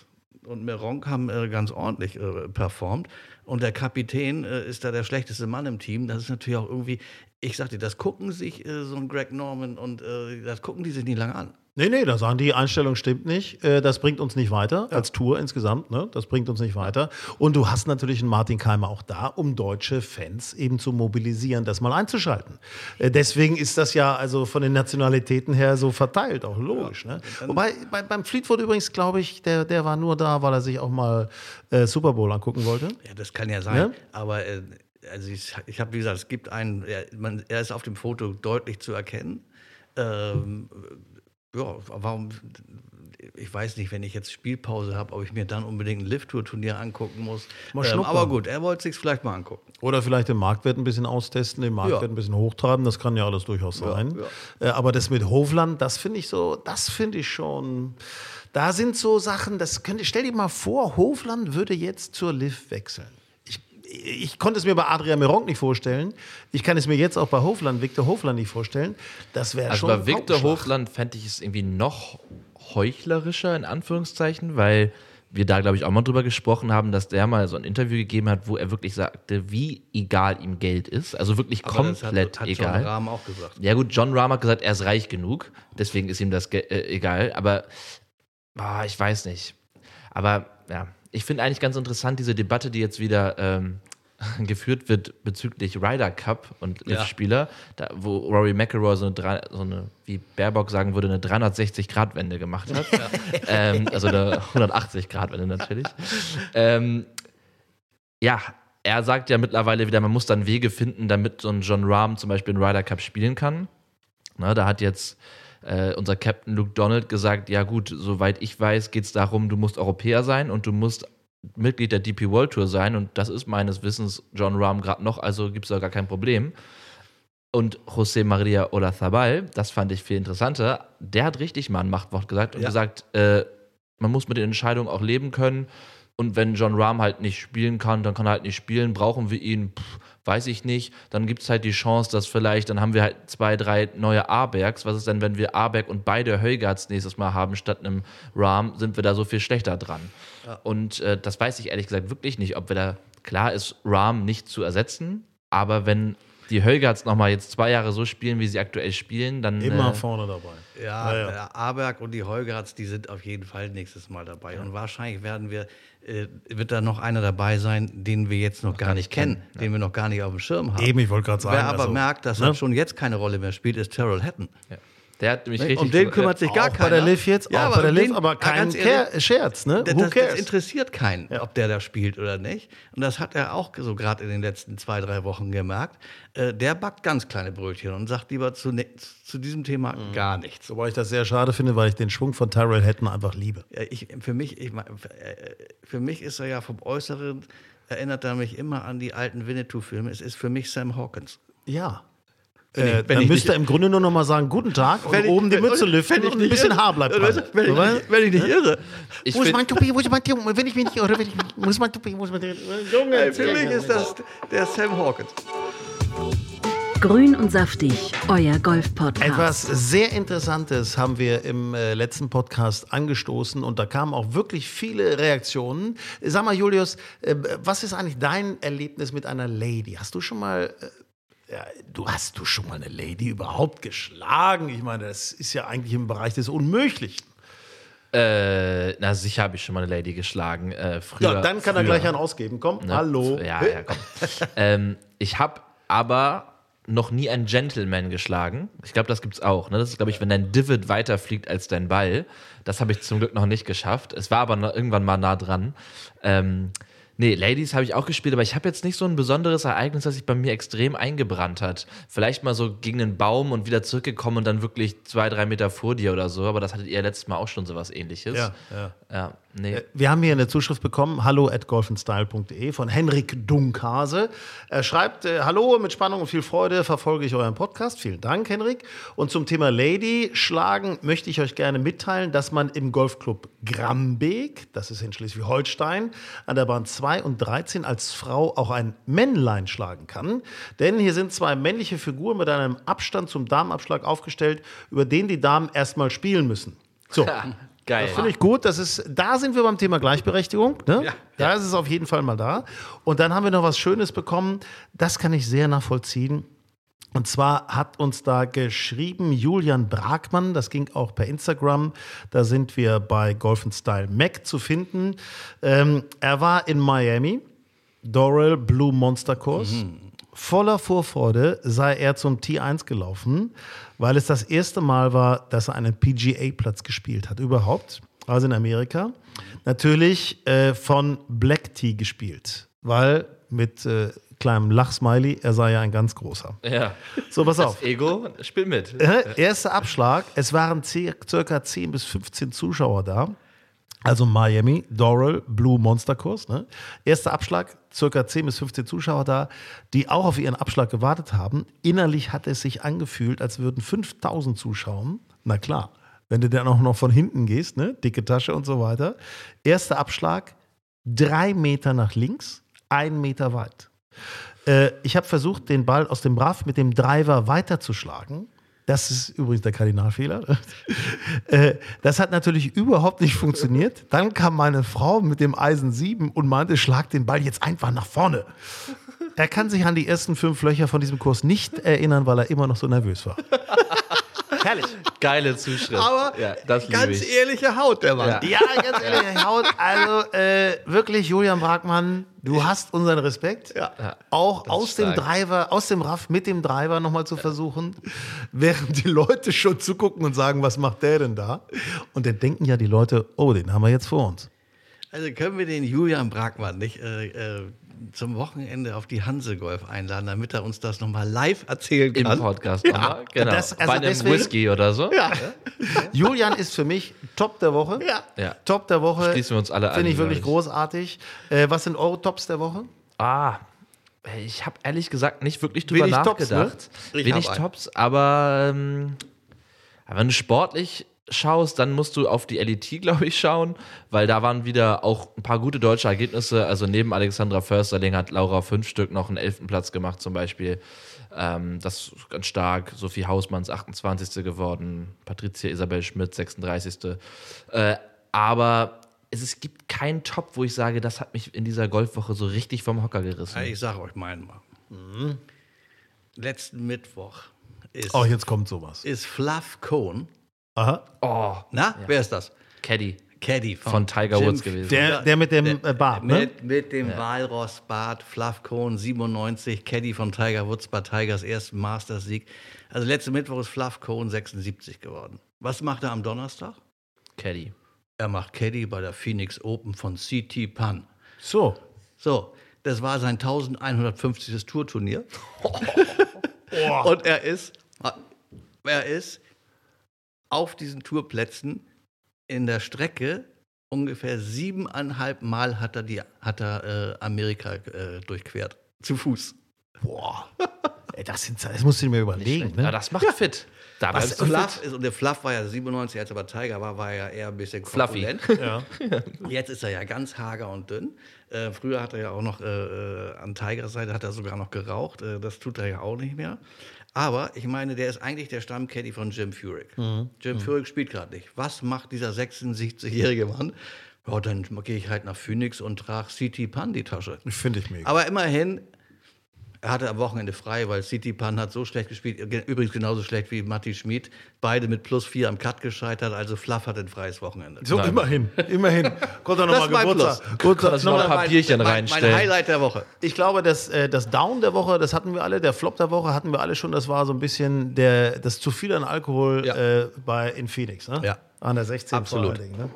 und Meronk haben äh, ganz ordentlich äh, performt. Und der Kapitän äh, ist da der schlechteste Mann im Team. Das ist natürlich auch irgendwie, ich sagte, das gucken sich äh, so ein Greg Norman und äh, das gucken die sich nicht lange an. Nee, nee, da sagen die, Einstellung stimmt nicht. Äh, Das bringt uns nicht weiter, als Tour insgesamt. Ne? Das bringt uns nicht weiter. Und du hast natürlich einen Martin Keimer auch da, um deutsche Fans eben zu mobilisieren, das mal einzuschalten. Äh, Deswegen ist das ja also von den Nationalitäten her so verteilt, auch logisch. Ne? Wobei bei, beim Fleetwood übrigens, glaube ich, der, der war nur da, weil er sich auch mal äh, Super Bowl angucken wollte. Ja, das kann ja sein. Ja? Aber äh, also ich, ich habe, wie gesagt, es gibt einen, er, man, er ist auf dem Foto deutlich zu erkennen. Ähm, ja, warum, ich weiß nicht, wenn ich jetzt Spielpause habe, ob ich mir dann unbedingt ein Lift-Tour-Turnier angucken muss. Mal Ähm, aber gut, er wollte sich vielleicht mal angucken. Oder vielleicht den Marktwert ein bisschen austesten, den Marktwert Ja. ein bisschen hochtreiben, das kann ja alles durchaus sein. Äh, Aber das mit Hofland, das finde ich so, das finde ich schon. Da sind so Sachen, das könnte, stell dir mal vor, Hofland würde jetzt zur Liv wechseln. Ich, konnte es mir bei Adrian Meronk nicht vorstellen. Ich kann es mir jetzt auch bei Hofland, Viktor Hofland nicht vorstellen. Das wäre Also schon. bei ein Viktor. Hofland fände ich es irgendwie noch heuchlerischer, in Anführungszeichen, weil wir da, glaube ich, auch mal drüber gesprochen haben, dass der mal so ein Interview gegeben hat, wo er wirklich sagte, wie egal ihm Geld ist. Also wirklich Aber das komplett hat, hat John egal. Rahm auch gesagt. Ja gut, John Rahm hat gesagt, er ist reich genug, deswegen ist ihm das äh, egal. Aber ah, ich weiß nicht. Aber ja, ich finde eigentlich ganz interessant diese Debatte, die jetzt wieder ähm, geführt wird bezüglich Ryder Cup und Ja. Liv-Spieler, da, wo Rory McIlroy so eine, drei- so eine, wie Baerbock sagen würde, eine 360-Grad-Wende gemacht hat. ähm, also eine 180-Grad-Wende natürlich. ähm, ja, er sagt ja mittlerweile wieder, man muss dann Wege finden, damit so ein John Rahm zum Beispiel einen Ryder Cup spielen kann. Na, da hat jetzt äh, unser Captain Luke Donald gesagt, ja gut, soweit ich weiß, geht es darum, du musst Europäer sein und du musst Mitglied der DP World Tour sein und das ist meines Wissens John Rahm gerade noch, also gibt es da gar kein Problem. Und José María Olazabal, das fand ich viel interessanter, der hat richtig mal ein Machtwort gesagt und Ja. gesagt, äh, man muss mit den Entscheidungen auch leben können. Und wenn John Rahm halt nicht spielen kann, dann kann er halt nicht spielen. Brauchen wir ihn? Pff, weiß ich nicht. Dann gibt es halt die Chance, dass vielleicht, dann haben wir halt zwei, drei neue A-Bergs. Was ist denn, wenn wir A-Berg und beide Heugards nächstes Mal haben statt einem Rahm? Sind wir da so viel schlechter dran? Und äh, das weiß ich ehrlich gesagt wirklich nicht, ob wir da, klar ist Rahm nicht zu ersetzen, aber wenn die Heugards nochmal jetzt zwei Jahre so spielen, wie sie aktuell spielen, dann. Immer äh, vorne dabei. Ja, Ja, ja. der Aberg und die Heugards, die sind auf jeden Fall nächstes Mal dabei. Und wahrscheinlich werden wir, äh, wird da noch einer dabei sein, den wir jetzt noch, gar nicht kennen, den wir noch gar nicht auf dem Schirm haben. Eben, ich wollte gerade sagen. Wer aber also, merkt, dass ne? er schon jetzt keine Rolle mehr spielt, ist Terrell Hatton. Der hat mich Ne? richtig. Um den kümmert sich gar keiner. bei der Liv jetzt, Ja, auch bei der Liv, aber ja, kein ehrlich, Scherz, ne? Das, das, das interessiert keinen, ob der da spielt oder nicht. Und das hat er auch so gerade in den letzten zwei, drei Wochen gemerkt. Äh, der backt ganz kleine Brötchen und sagt lieber zu, ne- zu diesem Thema Mhm. gar nichts. Wobei ich das sehr schade finde, weil ich den Schwung von Tyrell Hatton einfach liebe. Ja, ich, für, mich, ich, äh, für mich ist er ja vom Äußeren, erinnert er mich immer an die alten Winnetou-Filme. Es ist für mich Sam Hawkins. Ja. Ich- Äh, wenn dann ich müsste nicht- er im Grunde nur noch mal sagen, guten Tag und Wenn ich- oben die Mütze wenn lüften ich und ein bisschen irre. Haar bleibt Wenn ich, dran. wenn, ich, wenn ich nicht irre. Ich Wo ist mein Toupet? Wo ist mein Toupet? Wenn ich mich nicht irre, wenn ich, muss mein Toupet, wo ist mein Junge, Ey, für mich ist das der Sam Hawkins. Grün und saftig, euer Golf-Podcast. Etwas sehr Interessantes haben wir im äh, letzten Podcast angestoßen und da kamen auch wirklich viele Reaktionen. Sag mal, Julius, äh, was ist eigentlich dein Erlebnis mit einer Lady? Hast du schon mal, äh, ja, du hast du schon mal eine Lady überhaupt geschlagen? Ich meine, das ist ja eigentlich im Bereich des Unmöglichen. Äh, na, sicher habe ich schon mal eine Lady geschlagen. Äh, früher, Ja, dann kann er früher. gleich einen ausgeben. Komm, Ne? hallo. Ja, ja, komm. ähm, ich habe aber noch nie einen Gentleman geschlagen. Ich glaube, das gibt's auch. Ne? Das ist, glaube ich, wenn dein Divot weiterfliegt als dein Ball. Das habe ich zum Glück noch nicht geschafft. Es war aber noch irgendwann mal nah dran. Ähm, nee, Ladies habe ich auch gespielt, aber ich habe jetzt nicht so ein besonderes Ereignis, das sich bei mir extrem eingebrannt hat. Vielleicht mal so gegen einen Baum und wieder zurückgekommen und dann wirklich zwei, drei Meter vor dir oder so. Aber das hattet ihr letztes Mal auch schon sowas ähnliches. Ja, ja. Ja, nee. Wir haben hier eine Zuschrift bekommen, hallo at golfenstyle.de von Henrik Dunkhase. Er schreibt, äh, hallo, mit Spannung und viel Freude verfolge ich euren Podcast. Vielen Dank, Henrik. Und zum Thema Lady schlagen möchte ich euch gerne mitteilen, dass man im Golfclub Grambeek, das ist in Schleswig-Holstein, an der Bahn 2 und 13 als Frau auch ein Männlein schlagen kann. Denn hier sind zwei männliche Figuren mit einem Abstand zum Damenabschlag aufgestellt, über den die Damen erstmal spielen müssen. So. Geil. Das finde ich gut. Das ist, da sind wir beim Thema Gleichberechtigung. Ne? Ja. Da ist es auf jeden Fall mal da. Und dann haben wir noch was Schönes bekommen. Das kann ich sehr nachvollziehen. Und zwar hat uns da geschrieben Julian Bragmann, das ging auch per Instagram, da sind wir bei Golf Style Mac zu finden. Ähm, er war in Miami, Doral Blue Monster Kurs. Voller Vorfreude sei er zum T1 gelaufen, weil es das erste Mal war, dass er einen PGA-Platz gespielt hat, überhaupt. Also in Amerika. Natürlich äh, von Black Tea gespielt, weil mit äh, kleinem Lachsmiley, er sei ja ein ganz großer. Ja. So, pass auf. Ego, spiel mit. Äh, Erster Abschlag, es waren ci- circa 10 bis 15 Zuschauer da. Also Miami, Doral, Blue Monster Kurs. Ne? Erster Abschlag, circa 10 bis 15 Zuschauer da, die auch auf ihren Abschlag gewartet haben. Innerlich hat es sich angefühlt, als würden 5000 zuschauen. Na klar, wenn du dann auch noch von hinten gehst, ne? dicke Tasche und so weiter. Erster Abschlag, drei Meter nach links, ein Meter weit. Äh, ich habe versucht, den Ball aus dem Brav mit dem Driver weiterzuschlagen. Das ist übrigens der Kardinalfehler. äh, das hat natürlich überhaupt nicht funktioniert. Dann kam meine Frau mit dem Eisen 7 und meinte, schlag den Ball jetzt einfach nach vorne. Er kann sich an die ersten fünf Löcher von diesem Kurs nicht erinnern, weil er immer noch so nervös war. Herrlich. Geile Zuschrift. Aber ja, ganz ich. ehrliche Haut, der Mann. Ja. Ja, ganz ehrlich, Herr Haut, also äh, wirklich, Julian Bragmann, du hast unseren Respekt. Ja. Auch aus dem. Driver, aus dem Raff mit dem Driver nochmal zu versuchen, während die Leute schon zugucken und sagen, was macht der denn da? Und dann denken ja die Leute, oh, den haben wir jetzt vor uns. Also können wir den Julian Bragmann nicht äh, äh, zum Wochenende auf die Hansegolf einladen, damit er uns das nochmal live erzählen Im kann? Podcast nochmal. Genau. das- also Bei einem deswegen- Whisky oder so. Ja. Julian ist für mich Top der Woche. Ja. Ja. Top der Woche. Schließen wir uns alle an, Finde ich wirklich ich. großartig. Äh, was sind eure Tops der Woche? Ah, ich habe ehrlich gesagt nicht wirklich drüber Wenig Tops, ne? nachgedacht. Ich Wenig. Tops, aber, ähm, aber wenn du sportlich schaust, dann musst du auf die LET, glaube ich, schauen, weil da waren wieder auch ein paar gute deutsche Ergebnisse. Also neben Alexandra Försterling hat Laura fünf Stück noch einen elften Platz gemacht zum Beispiel. Ähm, das ist ganz stark. Sophie Hausmanns 28. geworden, Patricia Isabel Schmidt 36. Äh, aber es, es gibt keinen Top, wo ich sage, das hat mich in dieser Golfwoche so richtig vom Hocker gerissen. Ja, Ich sage euch meinen mal. Letzten Mittwoch ist, Oh, jetzt kommt sowas. ist Fluff Cohn. Aha. Oh, Na, wer ist das? Caddy. Caddy Von Tiger Woods gewesen. Der, der mit dem äh, Bart, ne? Mit, mit dem Walrossbart, Fluff Cohn, 97, Caddy von Tiger Woods bei Tigers ersten Masters-Sieg. Also letzten Mittwoch ist Fluff Cohn 76 geworden. Was macht er am Donnerstag? Caddy. Er macht Caddy bei der Phoenix Open von CT Pan. So. So, das war sein 1150. Tourturnier. Und er ist, er ist auf diesen Tourplätzen in der Strecke ungefähr siebeneinhalb Mal hat er, die, hat er äh, Amerika äh, durchquert. Zu Fuß. Boah. Ey, das, sind, das musst du dir mal überlegen. Ja, Ne? das macht fit. Da Was Fluff fit. ist, und der Fluff war ja 97, als er bei Tiger war, war er eher ein bisschen Fluffy. korpulent. Jetzt ist er ja ganz hager und dünn. Äh, früher hat er ja auch noch äh, äh, an Tigers Seite hat er sogar noch geraucht. Äh, das tut er ja auch nicht mehr. Aber ich meine, der ist eigentlich der Stammcaddy von Jim Furyk. Jim Furyk spielt gerade nicht. Was macht dieser 76-jährige Mann? Ja, dann gehe ich halt nach Phoenix und trage CT Pan die Tasche. Finde ich mega. Aber immerhin, er hatte am Wochenende frei, weil City Pan hat so schlecht gespielt. Übrigens genauso schlecht wie Matti Schmid. Beide mit plus vier am Cut gescheitert. Also Fluff hat ein freies Wochenende. so, immerhin. Immerhin. Konnte er Das nochmal mein Geburtstag. Plus. Geburtstag Also noch ein nochmal- Papierchen mein, mein reinstellen. Highlight der Woche. Ich glaube, das, äh, das Down der Woche, das hatten wir alle, der Flop der Woche hatten wir alle schon, das war so ein bisschen der, das zu viel an Alkohol Ja. äh, bei, in Phoenix. Ne? Ja. An der 16 Absolut. vor allen Dingen, ne?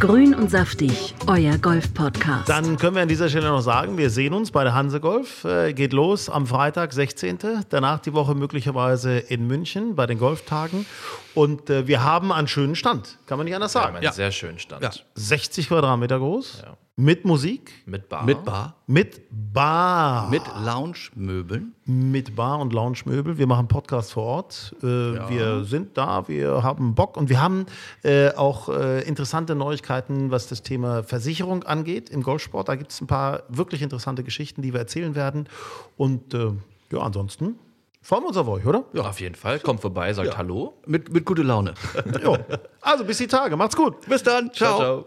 Grün und saftig, euer Golf-Podcast. Dann können wir an dieser Stelle noch sagen, wir sehen uns bei der Hanse Golf. Äh, geht los am Freitag, 16. Danach die Woche möglicherweise in München bei den Golftagen. Und äh, wir haben einen schönen Stand, kann man nicht anders sagen. haben einen sehr schönen Stand. Ja. 60 Quadratmeter groß, Ja. Mit Musik, Mit Bar. Mit Bar, mit Bar. mit Lounge-Möbeln. mit Bar und Lounge-Möbel. Wir machen Podcast vor Ort. Äh, Wir sind da, wir haben Bock und wir haben äh, auch äh, interessante Neuigkeiten, was das Thema Versicherung angeht im Golfsport. Da gibt es ein paar wirklich interessante Geschichten, die wir erzählen werden. Und äh, ja, ansonsten freuen wir uns auf euch, oder? Ja. Auf jeden Fall. Kommt vorbei, sagt Hallo. Mit, mit gute Laune. Ja. Also bis die Tage. Macht's gut. Bis dann. ciao. ciao.